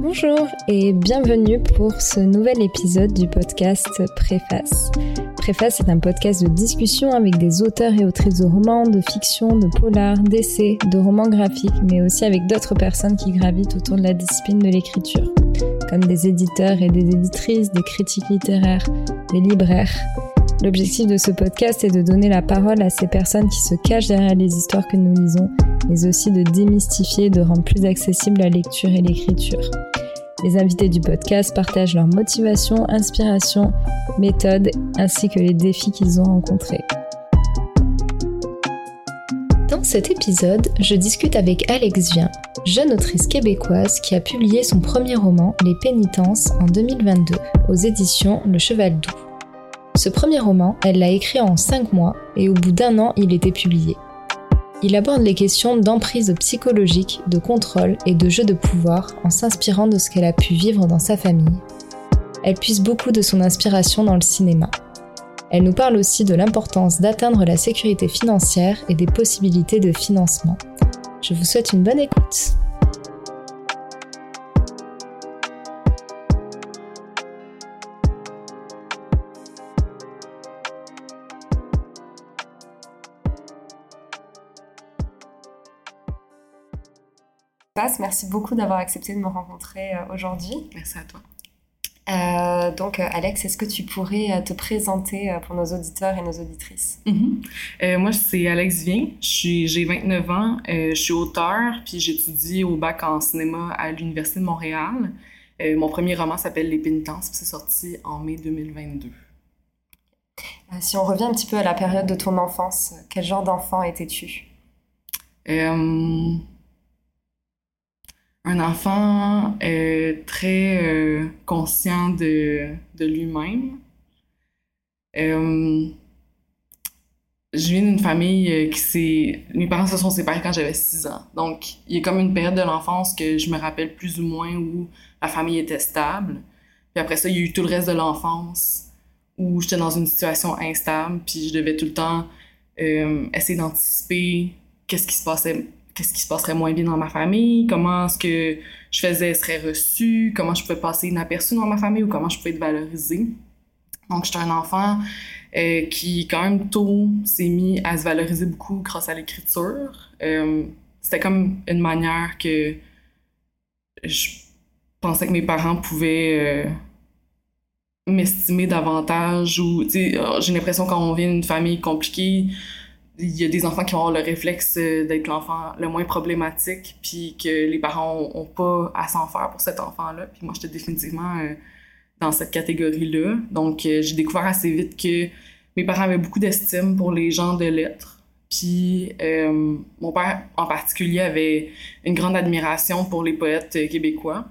Bonjour et bienvenue pour ce nouvel épisode du podcast Préface. Préface est un podcast de discussion avec des auteurs et autrices de romans, de fiction, de polar, d'essais, de romans graphiques, mais aussi avec d'autres personnes qui gravitent autour de la discipline de l'écriture, comme des éditeurs et des éditrices, des critiques littéraires, des libraires. L'objectif de ce podcast est de donner la parole à ces personnes qui se cachent derrière les histoires que nous lisons, mais aussi de démystifier de rendre plus accessible la lecture et l'écriture. Les invités du podcast partagent leurs motivations, inspirations, méthodes ainsi que les défis qu'ils ont rencontrés. Dans cet épisode, je discute avec Alex Vien, jeune autrice québécoise qui a publié son premier roman, Les Pénitences, en 2022, aux éditions Le Cheval Doux. Ce premier roman, elle l'a écrit en 5 mois et au bout d'un an, il était publié. Il aborde les questions d'emprise psychologique, de contrôle et de jeu de pouvoir en s'inspirant de ce qu'elle a pu vivre dans sa famille. Elle puise beaucoup de son inspiration dans le cinéma. Elle nous parle aussi de l'importance d'atteindre la sécurité financière et des possibilités de financement. Je vous souhaite une bonne écoute. Merci beaucoup d'avoir accepté de me rencontrer euh, aujourd'hui. Merci à toi. Euh, donc, euh, Alex, est-ce que tu pourrais te présenter pour nos auditeurs et nos auditrices? Mm-hmm. moi, c'est Alex Vien. J'ai 29 ans. je suis auteur, puis j'étudie au bac en cinéma à l'Université de Montréal. mon premier roman s'appelle Les Pénitences, c'est sorti en mai 2022. si on revient un petit peu à la période de ton enfance, quel genre d'enfant étais-tu? Un enfant euh, très euh, conscient de, de lui-même. Euh, je viens d'une famille qui s'est... Mes parents se sont séparés quand j'avais 6 ans. Donc, il y a comme une période de l'enfance que je me rappelle plus ou moins où la famille était stable. Puis après ça, il y a eu tout le reste de l'enfance où j'étais dans une situation instable, puis je devais tout le temps essayer d'anticiper qu'est-ce qui se passait qu'est-ce qui se passerait moins bien dans ma famille, comment ce que je faisais serait reçu, comment je pouvais passer inaperçu dans ma famille ou comment je pouvais être valorisée. Donc, j'étais un enfant euh, qui, quand même tôt, s'est mis à se valoriser beaucoup grâce à l'écriture. Euh, c'était comme une manière que je pensais que mes parents pouvaient euh, m'estimer davantage ou, j'ai l'impression quand on vient d'une famille compliquée, il y a des enfants qui ont le réflexe euh, d'être l'enfant le moins problématique, puis que les parents ont, pas à s'en faire pour cet enfant-là. Puis moi, j'étais définitivement euh, dans cette catégorie-là. Donc, euh, j'ai découvert assez vite que mes parents avaient beaucoup d'estime pour les gens de lettres. Puis mon père, en particulier, avait une grande admiration pour les poètes québécois.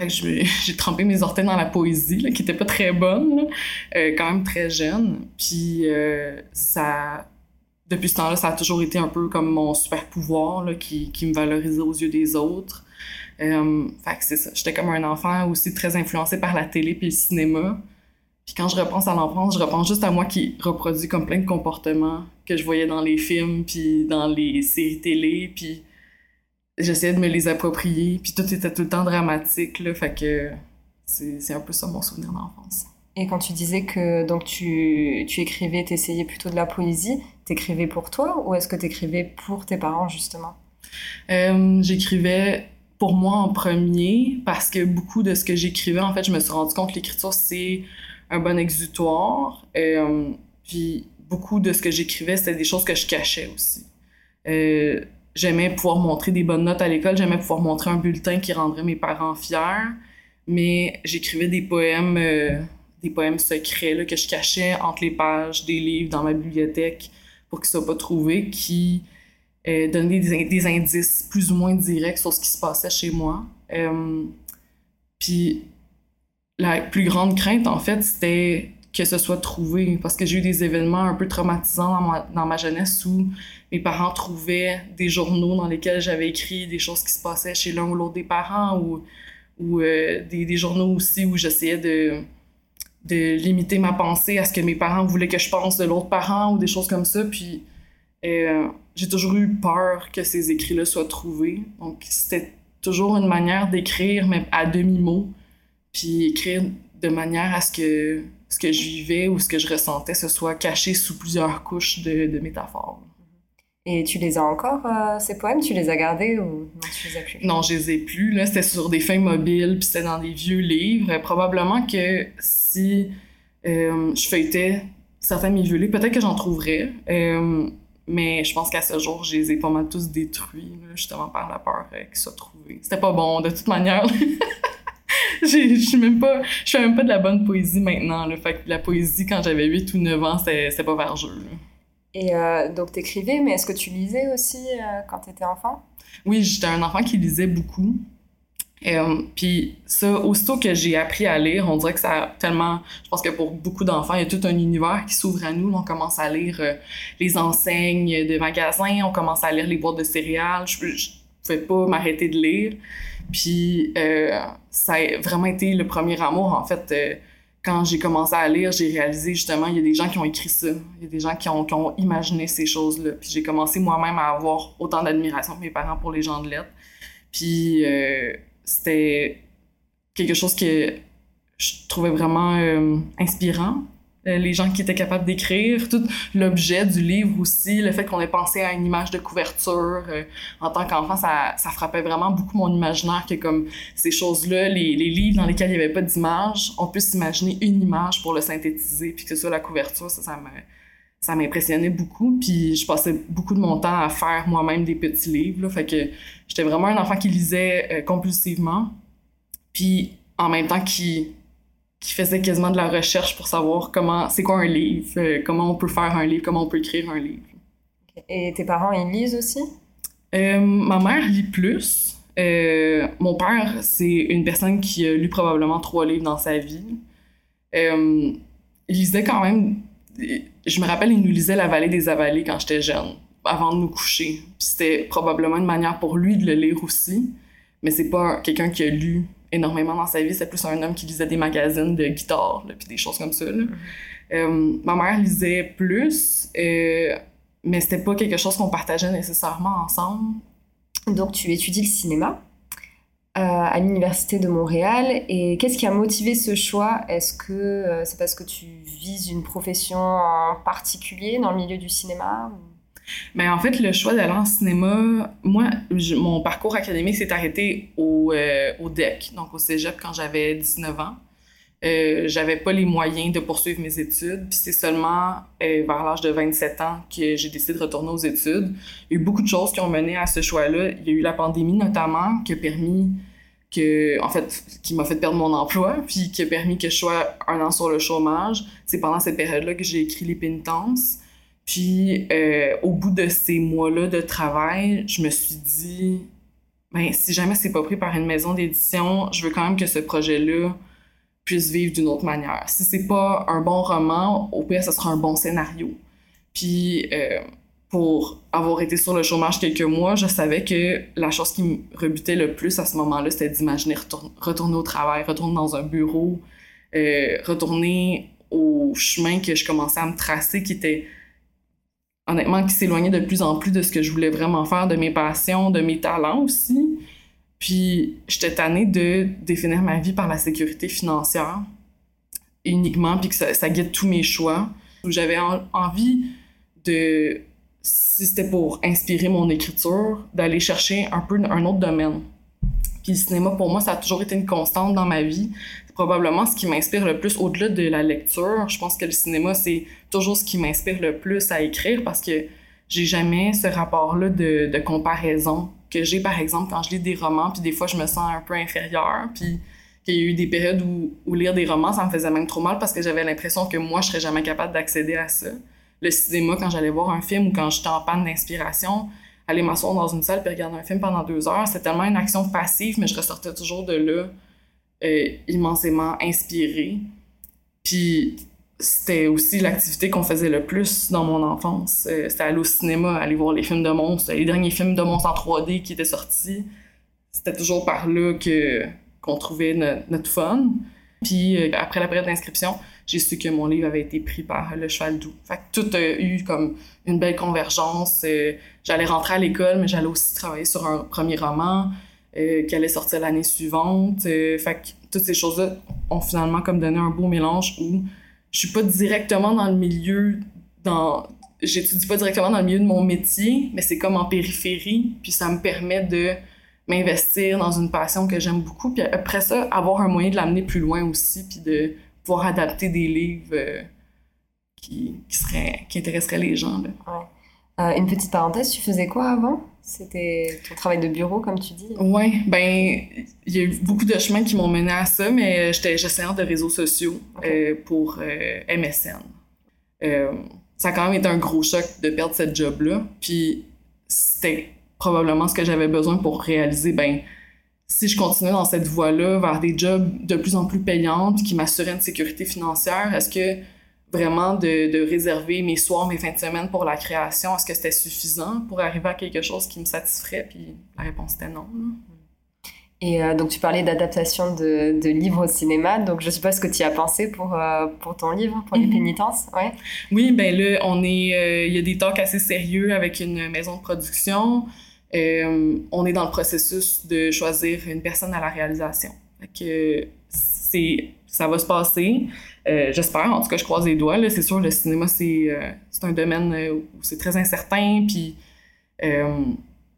j'ai trempé mes orteils dans la poésie, qui était pas très bonne, quand même très jeune. Puis ça depuis ce temps-là, ça a toujours été un peu comme mon super pouvoir qui, me valorisait aux yeux des autres. Euh, fait que c'est ça. J'étais comme un enfant aussi très influencé par la télé puis le cinéma. Puis quand je repense à l'enfance, je repense juste à moi qui reproduit comme plein de comportements que je voyais dans les films puis dans les séries télé. Puis j'essayais de me les approprier. Puis tout était tout le temps dramatique. Là, fait que c'est un peu ça mon souvenir d'enfance. Et quand tu disais que donc tu, tu écrivais, tu essayais plutôt de la poésie, t'écrivais pour toi ou est-ce que t'écrivais pour tes parents justement? Euh, J'écrivais pour moi en premier parce que beaucoup de ce que j'écrivais, en fait, je me suis rendu compte que l'écriture c'est un bon exutoire. Euh, puis beaucoup de ce que j'écrivais, c'était des choses que je cachais aussi. Euh, j'aimais pouvoir montrer des bonnes notes à l'école, j'aimais pouvoir montrer un bulletin qui rendrait mes parents fiers, mais j'écrivais des poèmes des poèmes secrets là, que je cachais entre les pages des livres dans ma bibliothèque pour qu'ils ne soient pas trouvés, qui euh, donnaient des, indices plus ou moins directs sur ce qui se passait chez moi. Euh, puis la plus grande crainte, en fait, c'était que ce soit trouvé, parce que j'ai eu des événements un peu traumatisants dans ma, dans ma jeunesse où mes parents trouvaient des journaux dans lesquels j'avais écrit des choses qui se passaient chez l'un ou l'autre des parents, ou, ou euh, des, des journaux aussi où j'essayais de de limiter ma pensée à ce que mes parents voulaient que je pense de l'autre parent ou des choses comme ça. Puis euh, j'ai toujours eu peur que ces écrits-là soient trouvés. Donc c'était toujours une manière d'écrire, mais à demi-mot, puis écrire de manière à ce que ce que je vivais ou ce que je ressentais, ce soit caché sous plusieurs couches de, de métaphores. Et tu les as encore, euh, ces poèmes? Tu les as gardés ou non, tu les as plus? Non, je les ai plus. Là, c'était sur des feuilles mobiles, puis c'était dans des vieux livres. Probablement que si euh, je feuilletais certains de mes vieux livres, peut-être que j'en trouverais. Euh, mais je pense qu'à ce jour, je les ai pas mal tous détruits, justement par la peur qu'ils soient trouvés. C'était pas bon, de toute manière. je suis même pas je fais même pas de la bonne poésie maintenant là. fait que la poésie quand j'avais 8 ou 9 ans c'est pas vers jeu et euh, donc t'écrivais mais est-ce que tu lisais aussi euh, quand t'étais enfant? Oui j'étais un enfant qui lisait beaucoup euh, puis ça, aussitôt que j'ai appris à lire, on dirait que ça a tellement... Je pense que pour beaucoup d'enfants, il y a tout un univers qui s'ouvre à nous. On commence à lire les enseignes de magasins, on commence à lire les boîtes de céréales. Je, je pouvais pas m'arrêter de lire. Puis ça a vraiment été le premier amour, en fait. Quand j'ai commencé à lire, j'ai réalisé justement, il y a des gens qui ont écrit ça. Il y a des gens qui ont, qui ont imaginé ces choses-là. Puis j'ai commencé moi-même à avoir autant d'admiration que mes parents pour les gens de lettres. Puis euh, c'était quelque chose que je trouvais vraiment euh, inspirant. Euh, les gens qui étaient capables d'écrire, tout l'objet du livre aussi, le fait qu'on ait pensé à une image de couverture. Euh, en tant qu'enfant, ça, ça frappait vraiment beaucoup mon imaginaire que comme ces choses-là, les, les livres dans lesquels il n'y avait pas d'image, on puisse imaginer une image pour le synthétiser, puis que ce soit la couverture, ça, ça m'impressionnait beaucoup puis je passais beaucoup de mon temps à faire moi-même des petits livres fait que j'étais vraiment un enfant qui lisait euh, compulsivement puis en même temps qui qui faisait quasiment de la recherche pour savoir comment c'est quoi un livre, euh, comment on peut faire un livre, comment on peut écrire un livre. Et tes parents ils lisent aussi? Euh, Ma mère lit plus. Euh, mon père c'est une personne qui a lu probablement trois livres dans sa vie. il lisait quand même je me rappelle, il nous lisait La vallée des avalées quand j'étais jeune, avant de nous coucher. Puis c'était probablement une manière pour lui de le lire aussi, mais c'est pas quelqu'un qui a lu énormément dans sa vie, c'est plus un homme qui lisait des magazines de guitare, puis des choses comme ça. Là. Mm-hmm. Euh, ma mère lisait plus, euh, mais c'était pas quelque chose qu'on partageait nécessairement ensemble. Donc tu étudies le cinéma euh, à l'Université de Montréal. Et qu'est-ce qui a motivé ce choix? Est-ce que euh, c'est parce que tu vises une profession en particulier dans le milieu du cinéma mais ben, en fait, le choix d'aller en cinéma, moi, mon parcours académique s'est arrêté au, euh, au DEC, donc au cégep, quand j'avais 19 ans. Euh, j'avais pas les moyens de poursuivre mes études. Puis c'est seulement vers l'âge de 27 ans que j'ai décidé de retourner aux études. Il y a eu beaucoup de choses qui ont mené à ce choix-là. Il y a eu la pandémie notamment qui a permis que, en fait, qui m'a fait perdre mon emploi, puis qui a permis que je sois un an sur le chômage. C'est pendant cette période-là que j'ai écrit Les Pénitences. Puis, euh, au bout de ces mois-là de travail, je me suis dit, ben, si jamais c'est pas pris par une maison d'édition, je veux quand même que ce projet-là puisse vivre d'une autre manière. Si c'est pas un bon roman, au pire, ce sera un bon scénario. Puis, euh, pour avoir été sur le chômage quelques mois, je savais que la chose qui me rebutait le plus à ce moment-là, c'était d'imaginer retourner au travail, retourner dans un bureau, euh, retourner au chemin que je commençais à me tracer, qui était honnêtement qui s'éloignait de plus en plus de ce que je voulais vraiment faire, de mes passions, de mes talents aussi. Puis j'étais tannée de définir ma vie par la sécurité financière uniquement, puis que ça, ça guide tous mes choix. J'avais envie de si c'était pour inspirer mon écriture, d'aller chercher un peu un autre domaine. Puis le cinéma, pour moi, ça a toujours été une constante dans ma vie. Probablement ce qui m'inspire le plus au-delà de la lecture. Je pense que le cinéma, c'est toujours ce qui m'inspire le plus à écrire parce que j'ai jamais ce rapport-là de, comparaison que j'ai, par exemple, quand je lis des romans, puis des fois, je me sens un peu inférieure, puis qu'il y a eu des périodes où, où lire des romans, ça me faisait même trop mal parce que j'avais l'impression que moi, je serais jamais capable d'accéder à ça le cinéma quand j'allais voir un film ou quand j'étais en panne d'inspiration, aller m'asseoir dans une salle et regarder un film pendant deux heures, c'était tellement une action passive, mais je ressortais toujours de là euh, immensément inspirée. Puis c'était aussi l'activité qu'on faisait le plus dans mon enfance. Euh, c'était aller au cinéma, aller voir les films de monstres, les derniers films de monstres en 3D qui étaient sortis. C'était toujours par là que qu'on trouvait notre fun. Puis euh, après la période d'inscription, j'ai su que mon livre avait été pris par le cheval doux. Fait que tout a eu comme une belle convergence. Euh, j'allais rentrer à l'école, mais j'allais aussi travailler sur un premier roman. Euh, qui allait sortir l'année suivante. fait que toutes ces choses-là ont finalement comme donné un beau mélange où je suis pas directement dans le milieu, dans j'étudie pas directement dans le milieu de mon métier, mais c'est comme en périphérie, puis ça me permet de m'investir dans une passion que j'aime beaucoup, puis après ça, avoir un moyen de l'amener plus loin aussi, puis de pouvoir adapter des livres euh, qui, qui, seraient, qui intéresseraient les gens. Euh, une petite parenthèse, tu faisais quoi avant? C'était ton travail de bureau, comme tu dis. Oui, ben, il y a eu beaucoup de chemins qui m'ont mené à ça, mais j'étais gestionnaire de réseaux sociaux euh, pour MSN. ça a quand même été un gros choc de perdre cette job-là, puis c'était probablement ce que j'avais besoin pour réaliser, ben, si je continuais dans cette voie-là vers des jobs de plus en plus payants qui m'assuraient une sécurité financière, est-ce que vraiment de, réserver mes soirs, mes fins de semaine pour la création, est-ce que c'était suffisant pour arriver à quelque chose qui me satisferait? Puis la réponse était non. Et euh, donc, tu parlais d'adaptation de, de, livres au cinéma. Donc, je suppose que tu y as pensé pour, euh, pour ton livre, pour les mhm. pénitences, ouais? Oui, ben là, on est... Euh, il y a des talks assez sérieux avec une maison de production. On est dans le processus de choisir une personne à la réalisation. que c'est, ça va se passer. Euh, j'espère, en tout cas, je croise les doigts. C'est sûr, le cinéma, c'est, euh, un domaine où c'est très incertain, puis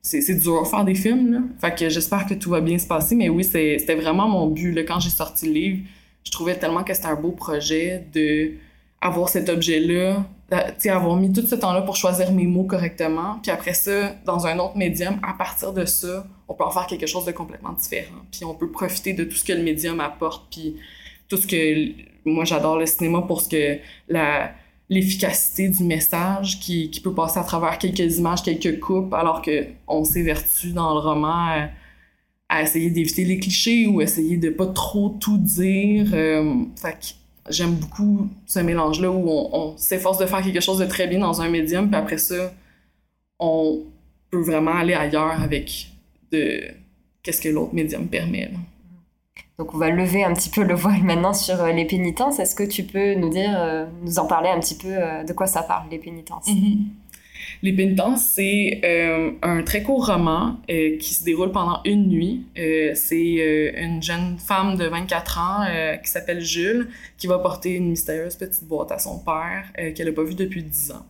c'est, c'est dur de faire des films. Là. Fait que j'espère que tout va bien se passer. Mais oui, c'était vraiment mon but. Là, quand j'ai sorti le livre, je trouvais tellement que c'était un beau projet de avoir cet objet-là, avoir mis tout ce temps-là pour choisir mes mots correctement. Puis après ça, dans un autre médium, à partir de ça, on peut en faire quelque chose de complètement différent. Puis on peut profiter de tout ce que le médium apporte. Puis tout ce que. Moi, j'adore le cinéma pour ce que la l'efficacité du message qui, qui, peut passer à travers quelques images, quelques coupes, alors qu'on s'évertue dans le roman à, essayer d'éviter les clichés ou essayer de pas trop tout dire. Euh, j'aime beaucoup ce mélange-là où on, s'efforce de faire quelque chose de très bien dans un médium, puis après ça, on peut vraiment aller ailleurs avec de qu'est-ce que l'autre médium permet. Donc on va lever un petit peu le voile maintenant sur euh, les pénitences. Est-ce que tu peux nous dire, euh, nous en parler un petit peu euh, de quoi ça parle, les pénitences? Mm-hmm. Les pénitences, c'est un très court roman qui se déroule pendant une nuit. C'est une jeune femme de 24 ans qui s'appelle Jules qui va porter une mystérieuse petite boîte à son père qu'elle n'a pas vue depuis 10 ans.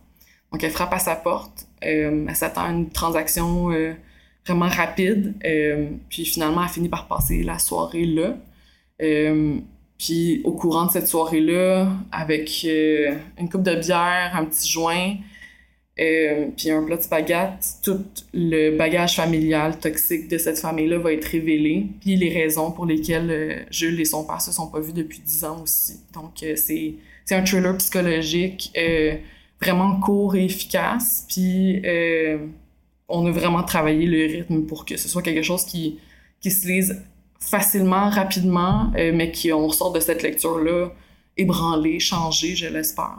Donc elle frappe à sa porte, elle s'attend à une transaction vraiment rapide, puis finalement elle finit par passer la soirée là. puis au courant de cette soirée-là, avec une coupe de bière, un petit joint, euh, puis un plat de spaghetti, tout le bagage familial toxique de cette famille-là va être révélé, puis les raisons pour lesquelles euh, Jules et son père se sont pas vus depuis dix ans aussi. Donc euh, c'est c'est un thriller psychologique euh, vraiment court et efficace, puis on a vraiment travaillé le rythme pour que ce soit quelque chose qui qui se lise facilement, rapidement, mais qu'on ressort de cette lecture-là ébranlé, changé, je l'espère.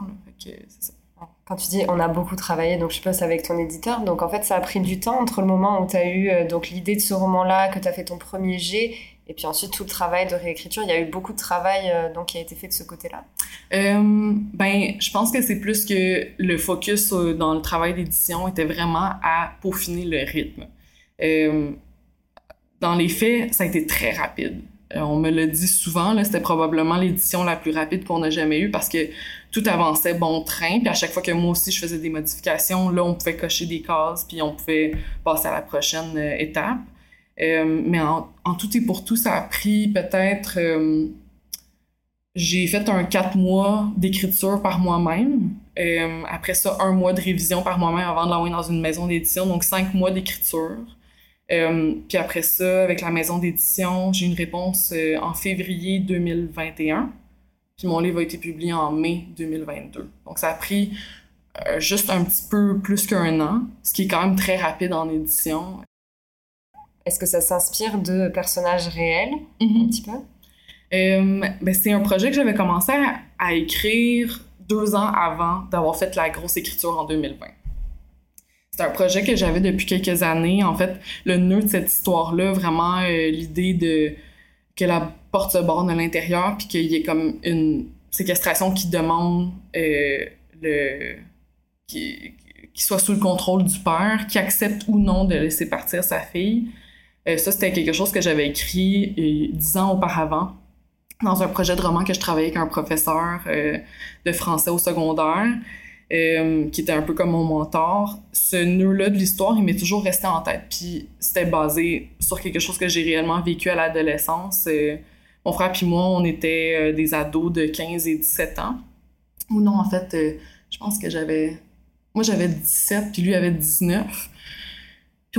Quand tu dis on a beaucoup travaillé, donc je suppose avec ton éditeur, donc en fait ça a pris du temps entre le moment où tu as eu euh, donc l'idée de ce roman-là, que tu as fait ton premier jet, et puis ensuite tout le travail de réécriture. Il y a eu beaucoup de travail euh, donc qui a été fait de ce côté-là. Euh, ben, je pense que c'est plus que le focus dans le travail d'édition était vraiment à peaufiner le rythme. dans les faits, ça a été très rapide. Euh, on me le dit souvent, c'était probablement l'édition la plus rapide qu'on a jamais eue parce que tout avançait bon train. Puis à chaque fois que moi aussi je faisais des modifications, là, on pouvait cocher des cases, puis on pouvait passer à la prochaine euh, étape. Euh, mais en, tout et pour tout, ça a pris peut-être. j'ai fait un quatre mois d'écriture par moi-même. après ça, un mois de révision par moi-même avant de l'envoyer dans une maison d'édition. Donc, cinq mois d'écriture. Euh, puis après ça, avec la maison d'édition, j'ai une réponse euh, en février 2021. Puis mon livre a été publié en mai 2022. Donc ça a pris euh, juste un petit peu plus qu'un an, ce qui est quand même très rapide en édition. Est-ce que ça s'inspire de personnages réels, mm-hmm. un petit peu? ben c'est un projet que j'avais commencé à écrire deux ans avant d'avoir fait la grosse écriture en 2020. C'est un projet que j'avais depuis quelques années. En fait, le nœud de cette histoire-là, vraiment euh, l'idée de que la porte se borne à l'intérieur, puis qu'il y ait comme une séquestration qui demande euh, le qui, soit sous le contrôle du père, qui accepte ou non de laisser partir sa fille. Euh, ça, c'était quelque chose que j'avais écrit euh, dix ans auparavant dans un projet de roman que je travaillais avec un professeur euh, de français au secondaire, qui était un peu comme mon mentor. Ce nœud-là de l'histoire, il m'est toujours resté en tête. Puis c'était basé sur quelque chose que j'ai réellement vécu à l'adolescence. mon frère puis moi, on était des ados de 15 et 17 ans. Ou non, en fait, je pense que j'avais... Moi, j'avais 17, puis lui avait 19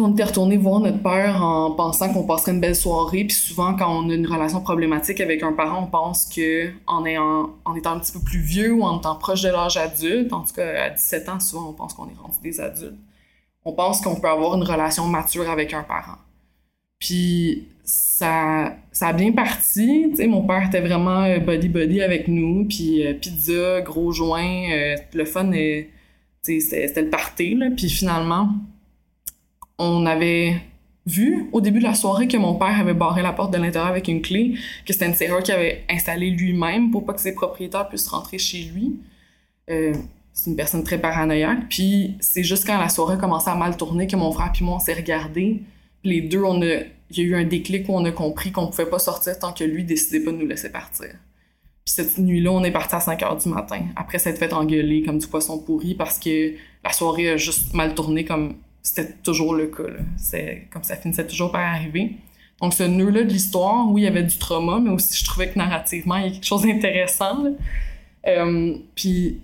on était retourné voir notre père en pensant qu'on passerait une belle soirée. Puis souvent, quand on a une relation problématique avec un parent, on pense que en, étant un petit peu plus vieux ou en étant proche de l'âge adulte, en tout cas à 17 ans, souvent on pense qu'on est rendu des adultes. On pense qu'on peut avoir une relation mature avec un parent. Puis ça, ça a bien parti. mon père était vraiment body-body euh, avec nous. Puis euh, pizza, gros joint, euh, le fun, c'était le party. Là. Puis finalement, on avait vu au début de la soirée que mon père avait barré la porte de l'intérieur avec une clé, que c'était une serrure qu'il avait installée lui-même pour pas que ses propriétaires puissent rentrer chez lui. Euh, c'est une personne très paranoïaque. Puis c'est juste quand la soirée commençait à mal tourner que mon frère et moi on s'est regardés. Les deux, on a, il y a eu un déclic où on a compris qu'on pouvait pas sortir tant que lui décidait pas de nous laisser partir. Puis cette nuit-là, on est parti à 5 heures du matin, après s'être fait engueuler comme du poisson pourri parce que la soirée a juste mal tourné comme c'était toujours le cas. C'est comme ça finissait toujours par arriver. Donc, ce nœud-là de l'histoire, oui, il y avait du trauma, mais aussi je trouvais que narrativement, il y a quelque chose d'intéressant. Euh, puis,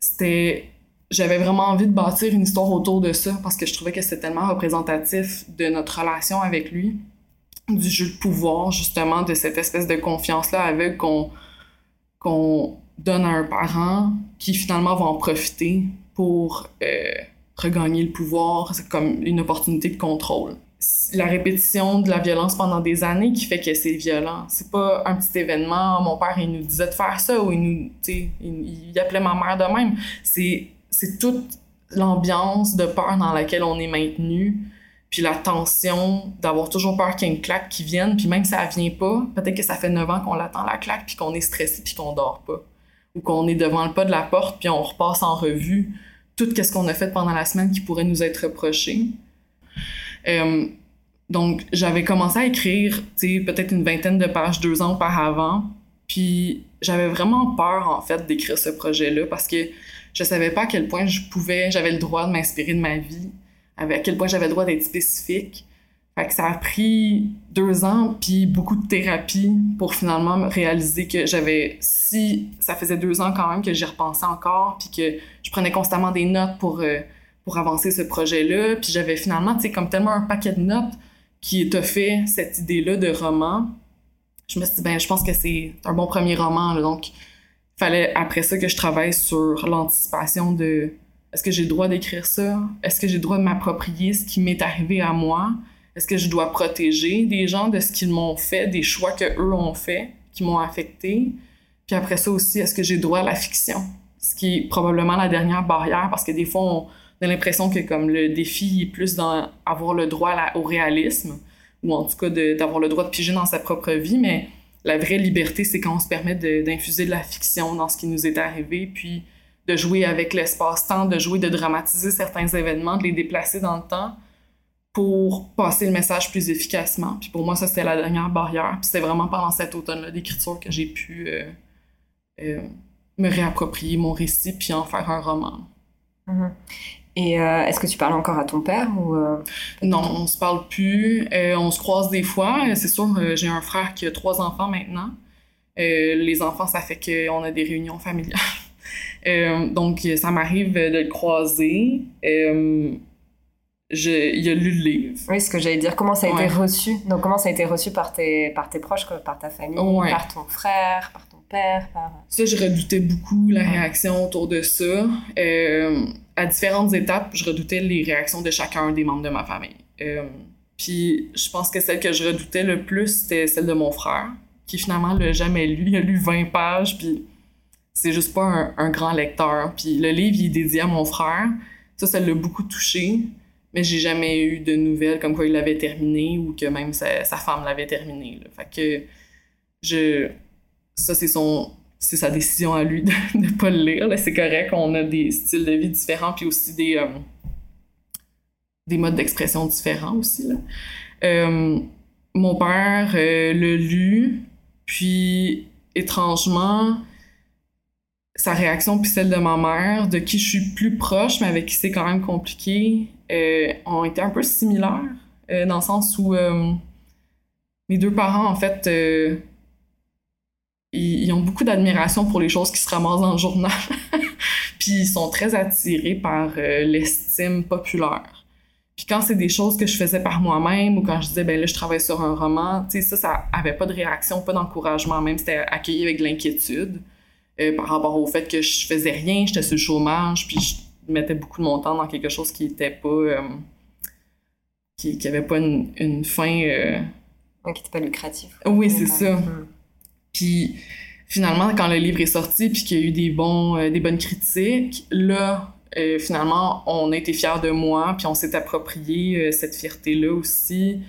c'était. J'avais vraiment envie de bâtir une histoire autour de ça parce que je trouvais que c'était tellement représentatif de notre relation avec lui, du jeu de pouvoir, justement, de cette espèce de confiance-là avec qu'on qu'on donne à un parent qui finalement va en profiter pour. Euh, regagner le pouvoir, c'est comme une opportunité de contrôle. La répétition de la violence pendant des années qui fait que c'est violent. C'est pas un petit événement, mon père il nous disait de faire ça ou il nous, il, il appelait ma mère de même. C'est, c'est toute l'ambiance de peur dans laquelle on est maintenu, puis la tension d'avoir toujours peur qu'il y ait une claque qui vienne, puis même si ça vient pas, peut-être que ça fait 9 ans qu'on l'attend la claque, puis qu'on est stressé, puis qu'on dort pas. Ou qu'on est devant le pas de la porte, puis on repasse en revue tout ce qu'on a fait pendant la semaine qui pourrait nous être reproché. Euh, donc, j'avais commencé à écrire, tu sais, peut-être une vingtaine de pages deux ans auparavant. Puis, j'avais vraiment peur, en fait, d'écrire ce projet-là parce que je savais pas à quel point je pouvais, j'avais le droit de m'inspirer de ma vie, à quel point j'avais le droit d'être spécifique. Fait que ça a pris deux ans, puis beaucoup de thérapie pour finalement réaliser que j'avais, si ça faisait deux ans quand même que j'y repensais encore, puis que je prenais constamment des notes pour, euh, pour avancer ce projet-là, puis j'avais finalement, tu sais, comme tellement un paquet de notes qui fait cette idée-là de roman. Je me suis dit, ben, je pense que c'est un bon premier roman, donc il fallait après ça que je travaille sur l'anticipation de est-ce que j'ai le droit d'écrire ça? Est-ce que j'ai le droit de m'approprier ce qui m'est arrivé à moi? Est-ce que je dois protéger des gens de ce qu'ils m'ont fait, des choix que eux ont fait, qui m'ont affecté? Puis après ça aussi, est-ce que j'ai droit à la fiction? Ce qui est probablement la dernière barrière parce que des fois, on a l'impression que comme le défi est plus dans avoir le droit au réalisme ou en tout cas d'avoir le droit de piger dans sa propre vie, mais la vraie liberté, c'est quand on se permet d'infuser de, la fiction dans ce qui nous est arrivé, puis de jouer avec l'espace-temps, de jouer, de dramatiser certains événements, de les déplacer dans le temps pour passer le message plus efficacement. Puis pour moi, ça, c'était la dernière barrière. Puis c'était vraiment pendant cet automne-là d'écriture que j'ai pu euh, euh, me réapproprier mon récit puis en faire un roman. Mm-hmm. Et euh, est-ce que tu parles encore à ton père ou Non, on se parle plus. on se croise des fois. C'est sûr, j'ai un frère qui a trois enfants maintenant. les enfants, ça fait qu'on a des réunions familiales. donc, ça m'arrive de le croiser il a lu le livre. Oui, ce que j'allais dire. Comment ça a été reçu Donc, comment ça a été reçu par tes, par tes proches, par ta famille, par ton frère, par ton père par... Ça, je redoutais beaucoup la réaction autour de ça. Euh, à différentes étapes, je redoutais les réactions de chacun des membres de ma famille. Euh, puis, je pense que celle que je redoutais le plus, c'était celle de mon frère, qui finalement l'a jamais lu. Il a lu 20 pages, puis c'est juste pas un, un grand lecteur. Puis le livre, il est dédié à mon frère. Ça, ça l'a beaucoup touché mais j'ai jamais eu de nouvelles comme quoi il l'avait terminé ou que même sa, femme l'avait terminé. Là. Je ça c'est son c'est sa décision à lui de ne pas le lire. C'est correct, on a des styles de vie différents puis aussi des euh, des modes d'expression différents aussi. Euh, mon père euh, le lu, puis étrangement, sa réaction puis celle de ma mère, de qui je suis plus proche, mais avec qui c'est quand même compliqué, euh, ont été un peu similaires, dans le sens où mes deux parents, en fait, ils, ils, ont beaucoup d'admiration pour les choses qui se ramassent dans le journal, puis ils sont très attirés par l'estime populaire. Puis quand c'est des choses que je faisais par moi-même ou quand je disais, ben là, je travaille sur un roman, tu sais, ça, ça avait pas de réaction, pas d'encouragement, même c'était accueilli avec de l'inquiétude euh, par rapport au fait que je faisais rien, j'étais sur le chômage, puis je mettais beaucoup de mon temps dans quelque chose qui était pas. Euh, qui, qui avait pas une, une fin. Euh... qui était pas lucratif. Oui, c'est ça. Mm. Puis finalement, quand le livre est sorti, puis qu'il y a eu des, bons, des bonnes critiques, là, finalement, on a été fiers de moi, puis on s'est approprié cette fierté-là aussi.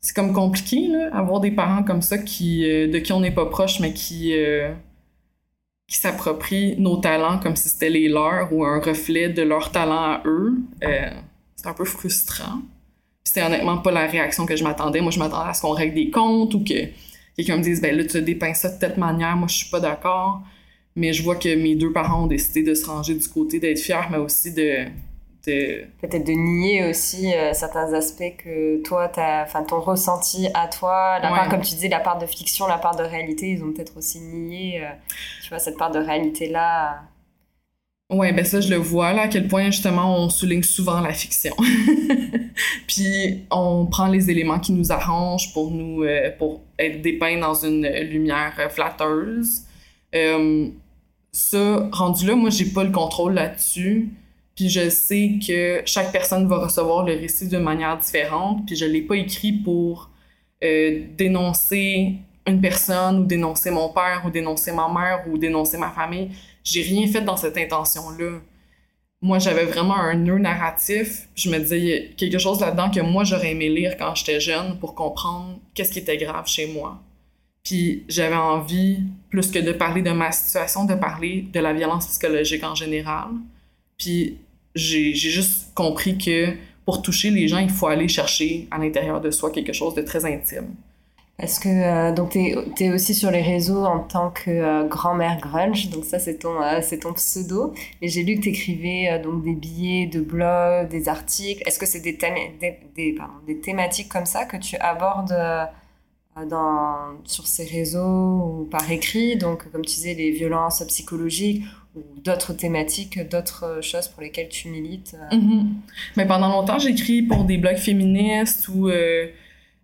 Euh, c'est comme compliqué, là, avoir des parents comme ça qui, de qui on n'est pas proche, mais qui, qui s'approprient nos talents comme si c'était les leurs ou un reflet de leur talent à eux. c'est un peu frustrant. C'était honnêtement pas la réaction que je m'attendais. Moi, je m'attendais à ce qu'on règle des comptes ou que quelqu'un me dise, ben là, tu dépeins ça de telle manière, moi, je suis pas d'accord. Mais je vois que mes deux parents ont décidé de se ranger du côté d'être fiers, mais aussi de. De... Peut-être de nier aussi euh, certains aspects que toi, enfin, ton ressenti à toi, la part, comme tu disais, la part de fiction, la part de réalité, ils ont peut-être aussi nié, euh, tu vois, cette part de réalité-là. Ouais, ben ça, je le vois, là, à quel point, justement, on souligne souvent la fiction. Puis, on prend les éléments qui nous arrangent pour nous, euh, pour être dépeints dans une lumière flatteuse. Ça, rendu là, moi, j'ai pas le contrôle là-dessus. Puis je sais que chaque personne va recevoir le récit d'une manière différente. Puis je l'ai pas écrit pour euh, dénoncer une personne ou dénoncer mon père ou dénoncer ma mère ou dénoncer ma famille. J'ai rien fait dans cette intention-là. Moi, j'avais vraiment un nœud narratif. Je me disais, il y a quelque chose là-dedans que moi, j'aurais aimé lire quand j'étais jeune pour comprendre qu'est-ce qui était grave chez moi. Puis j'avais envie, plus que de parler de ma situation, de parler de la violence psychologique en général. Puis j'ai juste compris que pour toucher les gens, il faut aller chercher à l'intérieur de soi quelque chose de très intime. Est-ce que euh, tu es, aussi sur les réseaux en tant que euh, grand-mère grunge, donc ça c'est ton euh, c'est ton pseudo. Et j'ai lu que tu écrivais donc des billets de blog, des articles. Est-ce que c'est des, des, des, des, thématiques comme ça que tu abordes dans, sur ces réseaux ou par écrit, donc comme tu disais, les violences psychologiques ou d'autres thématiques, d'autres choses pour lesquelles tu milites euh. mm-hmm. Mais pendant longtemps, j'écris pour des blogs féministes ou euh,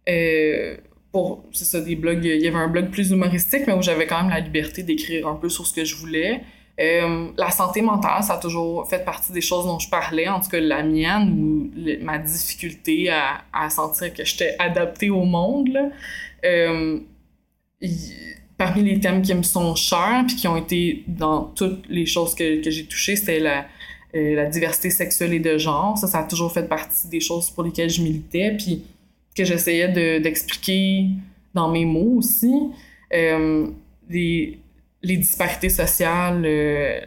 euh, pour, c'est ça, des blogs, il y avait un blog plus humoristique, mais où j'avais quand même la liberté d'écrire un peu sur ce que je voulais. la santé mentale, ça a toujours fait partie des choses dont je parlais, en tout cas la mienne, ou ma difficulté à, sentir que j'étais adaptée au monde. Là. Euh, parmi les thèmes qui me sont chers, puis qui ont été dans toutes les choses que, j'ai touchées, c'était la, euh, la diversité sexuelle et de genre. Ça, ça a toujours fait partie des choses pour lesquelles je militais, puis que j'essayais d'expliquer dans mes mots aussi. Euh, les, disparités sociales,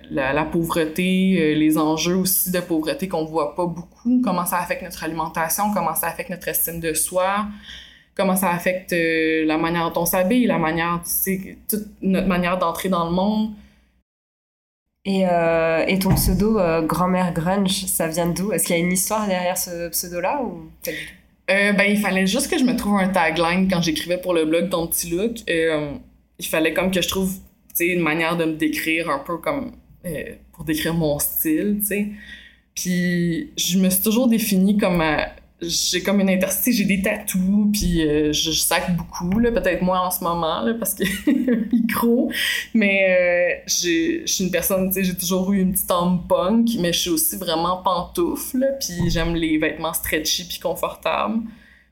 la, la, pauvreté, les enjeux aussi de pauvreté qu'on voit pas beaucoup, comment ça affecte notre alimentation, comment ça affecte notre estime de soi, comment ça affecte euh, la manière dont on s'habille, la manière, toute notre manière d'entrer dans le monde. Et, euh, et ton pseudo euh, Grand-mère Grunge, ça vient d'où? Est-ce qu'il y a une histoire derrière ce pseudo-là ou ben, il fallait juste que je me trouve un tagline quand j'écrivais pour le blog Ton petit look. il fallait comme que je trouve une manière de me décrire un peu comme pour décrire mon style, tu sais. Puis je me suis toujours définie comme j'ai comme une intensité, j'ai des tatous, puis euh, je, sac beaucoup, là, peut-être moins en ce moment, là, parce que micro, mais euh, je suis une personne, tu sais, j'ai toujours eu une petite âme punk, mais je suis aussi vraiment pantoufle, puis j'aime les vêtements stretchy puis confortables.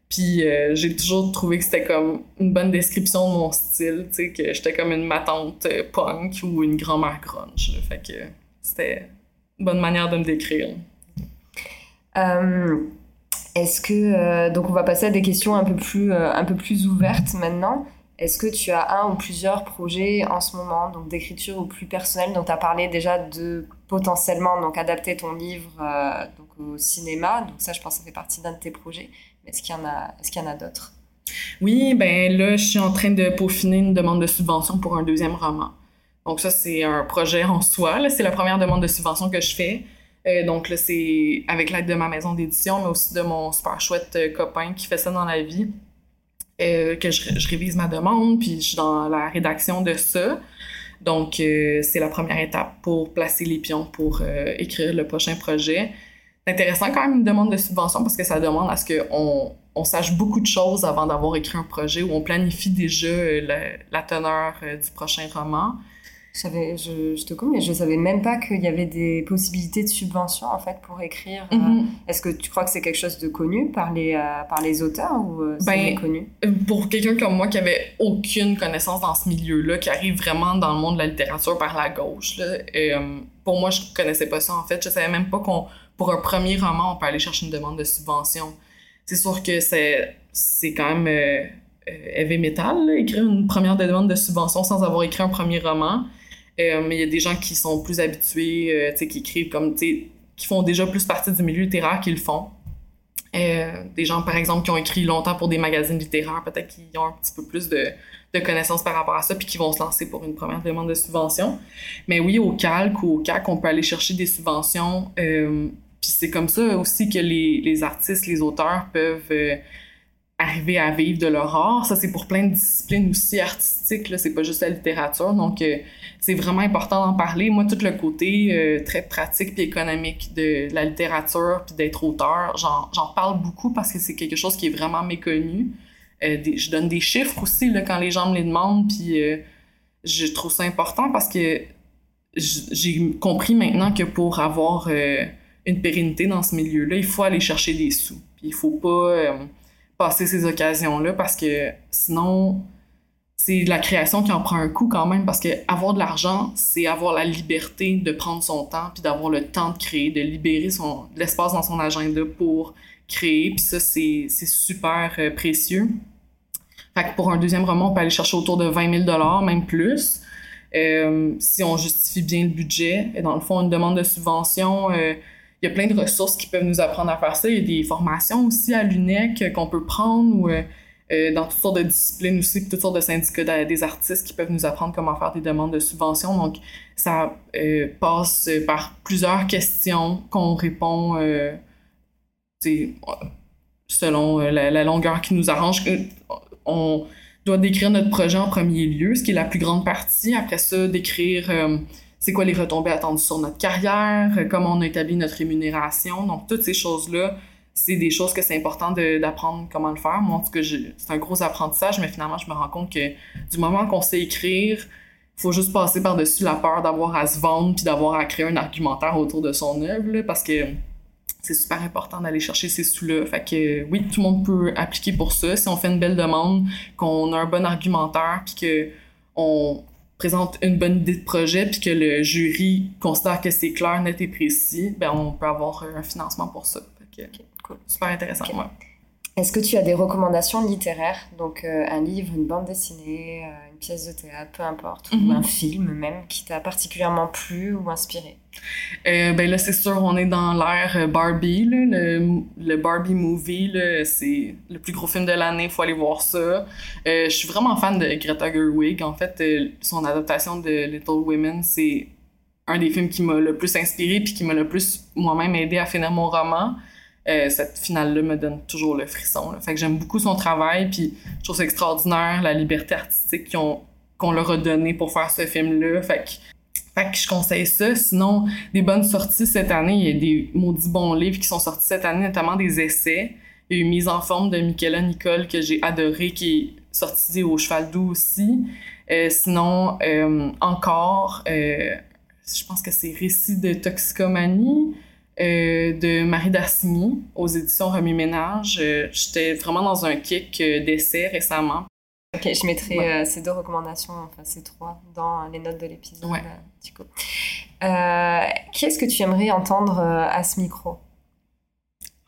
Puis euh, j'ai toujours trouvé que c'était comme une bonne description de mon style, tu sais, que j'étais comme une matante punk ou une grand-mère grunge. fait que c'était une bonne manière de me décrire. Est-ce que euh, donc on va passer à des questions un peu plus euh, un peu plus ouvertes maintenant. Est-ce que tu as un ou plusieurs projets en ce moment, donc d'écriture ou plus personnel Donc, tu as parlé déjà de potentiellement donc, adapter ton livre euh, donc, au cinéma? Donc, ça, je pense que ça fait partie d'un de tes projets. Mais est-ce qu'il y en a, est-ce qu'il y en a d'autres? Oui, ben là, je suis en train de peaufiner une demande de subvention pour un deuxième roman. Donc, ça, c'est un projet en soi. C'est la première demande de subvention que je fais. Euh, donc, là, c'est avec l'aide de ma maison d'édition, mais aussi de mon super chouette euh, copain qui fait ça dans la vie. Euh, que je, je, révise ma demande, puis je suis dans la rédaction de ça. Donc, c'est la première étape pour placer les pions pour écrire le prochain projet. C'est intéressant quand même une demande de subvention parce que ça demande à ce qu'on on sache beaucoup de choses avant d'avoir écrit un projet où on planifie déjà la, la teneur du prochain roman. Je, je, je te coupe, mais je savais même pas qu'il y avait des possibilités de subvention en fait pour écrire. Mm -hmm. Est-ce que tu crois que c'est quelque chose de connu par les, euh, par les auteurs ou euh, c'est ben, connu Pour quelqu'un comme moi qui avait aucune connaissance dans ce milieu-là, qui arrive vraiment dans le monde de la littérature par la gauche, là, euh, pour moi je connaissais pas ça en fait. Je savais même pas qu'on pour un premier roman on peut aller chercher une demande de subvention. C'est sûr que c'est c'est quand même heavy metal, là, écrire une première demande de subvention sans avoir écrit un premier roman. Euh, mais il y a des gens qui sont plus habitués, euh, qui écrivent comme, qui font déjà plus partie du milieu littéraire qu'ils le font. Euh, des gens, par exemple, qui ont écrit longtemps pour des magazines littéraires, peut-être qu'ils ont un petit peu plus de, de, connaissances par rapport à ça, puis qui vont se lancer pour une première demande de subvention. Mais oui, au calque ou au CAC, on peut aller chercher des subventions. Puis c'est comme ça aussi que les, les artistes, les auteurs peuvent arriver à vivre de leur art. Ça, c'est pour plein de disciplines aussi artistiques. C'est pas juste la littérature. Donc, euh, c'est vraiment important d'en parler. Moi, tout le côté euh, très pratique puis économique de la littérature puis d'être auteur, j'en parle beaucoup parce que c'est quelque chose qui est vraiment méconnu. Euh, je donne des chiffres aussi, là, quand les gens me les demandent puis je trouve ça important parce que j'ai compris maintenant que pour avoir une pérennité dans ce milieu-là, il faut aller chercher des sous. Puis il faut pas passer ces occasions-là parce que sinon, c'est la création qui en prend un coup quand même parce que avoir de l'argent, c'est avoir la liberté de prendre son temps puis d'avoir le temps de créer, de libérer son l'espace dans son agenda pour créer. Puis ça, c'est super euh, précieux. Fait que pour un deuxième roman, on peut aller chercher autour de 20 000 même plus. Euh, si on justifie bien le budget. Et dans le fond, une demande de subvention, euh, il y a plein de ressources qui peuvent nous apprendre à faire ça. Il y a des formations aussi à l'UNEC qu'on peut prendre ou euh, dans toutes sortes de disciplines aussi, toutes sortes de syndicats des artistes qui peuvent nous apprendre comment faire des demandes de subventions. Donc, ça euh, passe par plusieurs questions qu'on répond euh, selon la, la, longueur qui nous arrange. On doit décrire notre projet en premier lieu, ce qui est la plus grande partie. Après ça, décrire c'est quoi les retombées attendues sur notre carrière, euh, comment on a établi notre rémunération. Donc, toutes ces choses-là, c'est des choses que c'est important d'apprendre comment le faire. Moi, en tout cas, c'est un gros apprentissage, mais finalement, je me rends compte que du moment qu'on sait écrire, il faut juste passer par-dessus la peur d'avoir à se vendre puis d'avoir à créer un argumentaire autour de son œuvre, parce que c'est super important d'aller chercher ces sous-là. Fait que oui, tout le monde peut appliquer pour ça. Si on fait une belle demande, qu'on a un bon argumentaire, puis que on, présente une bonne idée de projet puis que le jury considère que c'est clair, net et précis, ben on peut avoir un financement pour ça. Que, okay, cool. Super intéressant. Okay. Ouais. Est-ce que tu as des recommandations littéraires? Donc euh, un livre, une bande dessinée, euh, une pièce de théâtre, peu importe, mm -hmm. ou un film même qui t'a particulièrement plu ou inspiré euh, ben là, c'est sûr, on est dans l'ère Barbie. Là, le, le, Barbie Movie, c'est le plus gros film de l'année, il faut aller voir ça. Euh, je suis vraiment fan de Greta Gerwig. En fait, euh, son adaptation de Little Women, c'est un des films qui m'a le plus inspiré puis qui m'a le plus moi-même aidé à finir mon roman. Euh, cette finale-là me donne toujours le frisson. Là. Fait que j'aime beaucoup son travail, puis je trouve ça extraordinaire, la liberté artistique qu'on qu leur a donnée pour faire ce film-là. Fait que fait que je conseille ça. Sinon, des bonnes sorties cette année, il y a des maudits bons livres qui sont sortis cette année, notamment des essais. Il y a eu Mise en forme de Michaela Nicole que j'ai adoré, qui est sorti au Cheval Doux aussi. Euh, sinon, euh, encore, je pense que c'est Récit de toxicomanie de Marie Dassini aux éditions Remis Ménage. J'étais vraiment dans un kick d'essais récemment. Ok, je mettrai ouais. euh, ces deux recommandations, enfin ces trois, dans les notes de l'épisode. Ouais. Euh, euh, qui est-ce que tu aimerais entendre euh, à ce micro?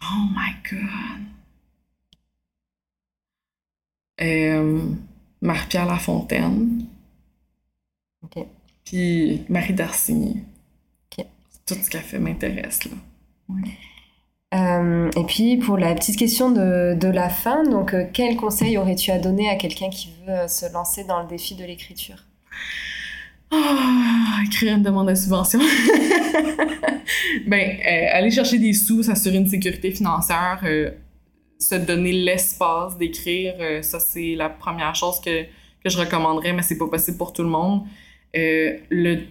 Oh my god. Euh, Marie-Pierre Lafontaine. Ok. Puis Marie Darcy. Tout ce qu'elle fait m'intéresse, là. Euh, et puis pour la petite question de, de la fin, donc euh, quel conseil aurais-tu à donner à quelqu'un qui veut euh, se lancer dans le défi de l'écriture? Ah, écrire une demande de subvention. ben, euh, aller chercher des sous, s'assurer une sécurité financière, se donner l'espace d'écrire, ça c'est la première chose que, que je recommanderais, mais c'est pas possible pour tout le monde. Le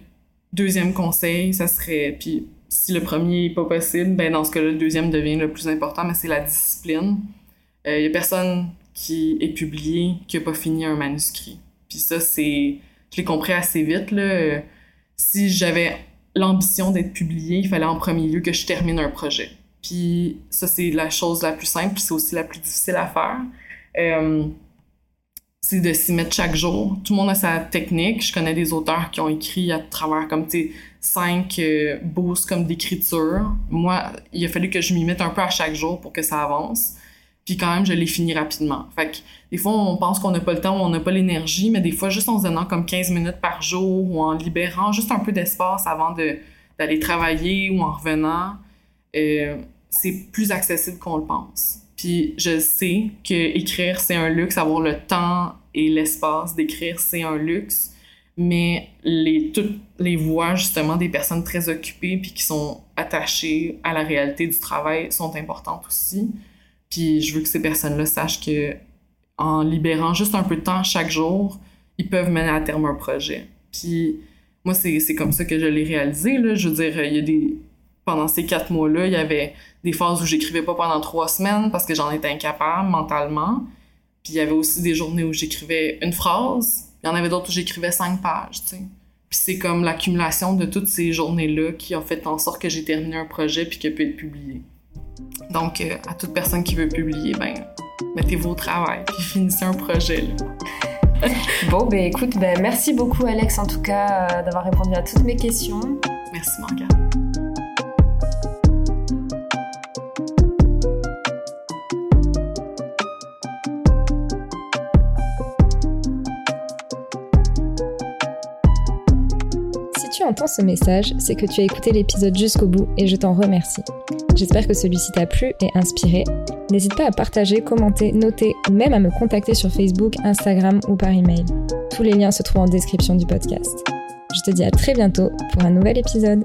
deuxième conseil, ça serait, puis si le premier est pas possible, ben dans ce cas-là, le deuxième devient le plus important, mais c'est la discipline. Il y a personne qui est publié qui a pas fini un manuscrit. Puis ça, c'est je l'ai compris assez vite. Là. Euh, Si j'avais l'ambition d'être publié, il fallait en premier lieu que je termine un projet. Puis ça, c'est la chose la plus simple, puis c'est aussi la plus difficile à faire. Euh, c'est de s'y mettre chaque jour. Tout le monde a sa technique. Je connais des auteurs qui ont écrit à travers comme, tu cinq euh, boosts comme d'écriture. Moi, il a fallu que je m'y mette un peu à chaque jour pour que ça avance. Puis quand même, je l'ai fini rapidement. Fait que des fois, on pense qu'on n'a pas le temps ou on n'a pas l'énergie, mais des fois, juste en se donnant comme 15 minutes par jour ou en libérant juste un peu d'espace avant de, d'aller travailler ou en revenant, euh, c'est plus accessible qu'on le pense. Puis je sais que écrire, c'est un luxe, avoir le temps et l'espace d'écrire, c'est un luxe, mais les, toutes les voix, justement, des personnes très occupées puis qui sont attachées à la réalité du travail sont importantes aussi. Puis je veux que ces personnes-là sachent que en libérant juste un peu de temps chaque jour, ils peuvent mener à terme un projet. Puis moi, c'est comme ça que je l'ai réalisé. Là. Je veux dire, il y a des... Pendant ces quatre mois-là, il y avait des phases où j'écrivais pas pendant trois semaines parce que j'en étais incapable mentalement. Puis il y avait aussi des journées où j'écrivais une phrase. Il y en avait d'autres où j'écrivais cinq pages, tu sais. Puis c'est comme l'accumulation de toutes ces journées-là qui ont fait en sorte que j'ai terminé un projet puis qu'il peut être publié. Donc, euh, à toute personne qui veut publier, ben, mettez-vous au travail puis finissez un projet. Là. Bon, ben écoute, ben, merci beaucoup Alex en tout cas euh, d'avoir répondu à toutes mes questions. Merci, Morgane. Entends ce message, c'est que tu as écouté l'épisode jusqu'au bout et je t'en remercie. J'espère que celui-ci t'a plu et inspiré. N'hésite pas à partager, commenter, noter ou même à me contacter sur Facebook, Instagram ou par email. Tous les liens se trouvent en description du podcast. Je te dis à très bientôt pour un nouvel épisode.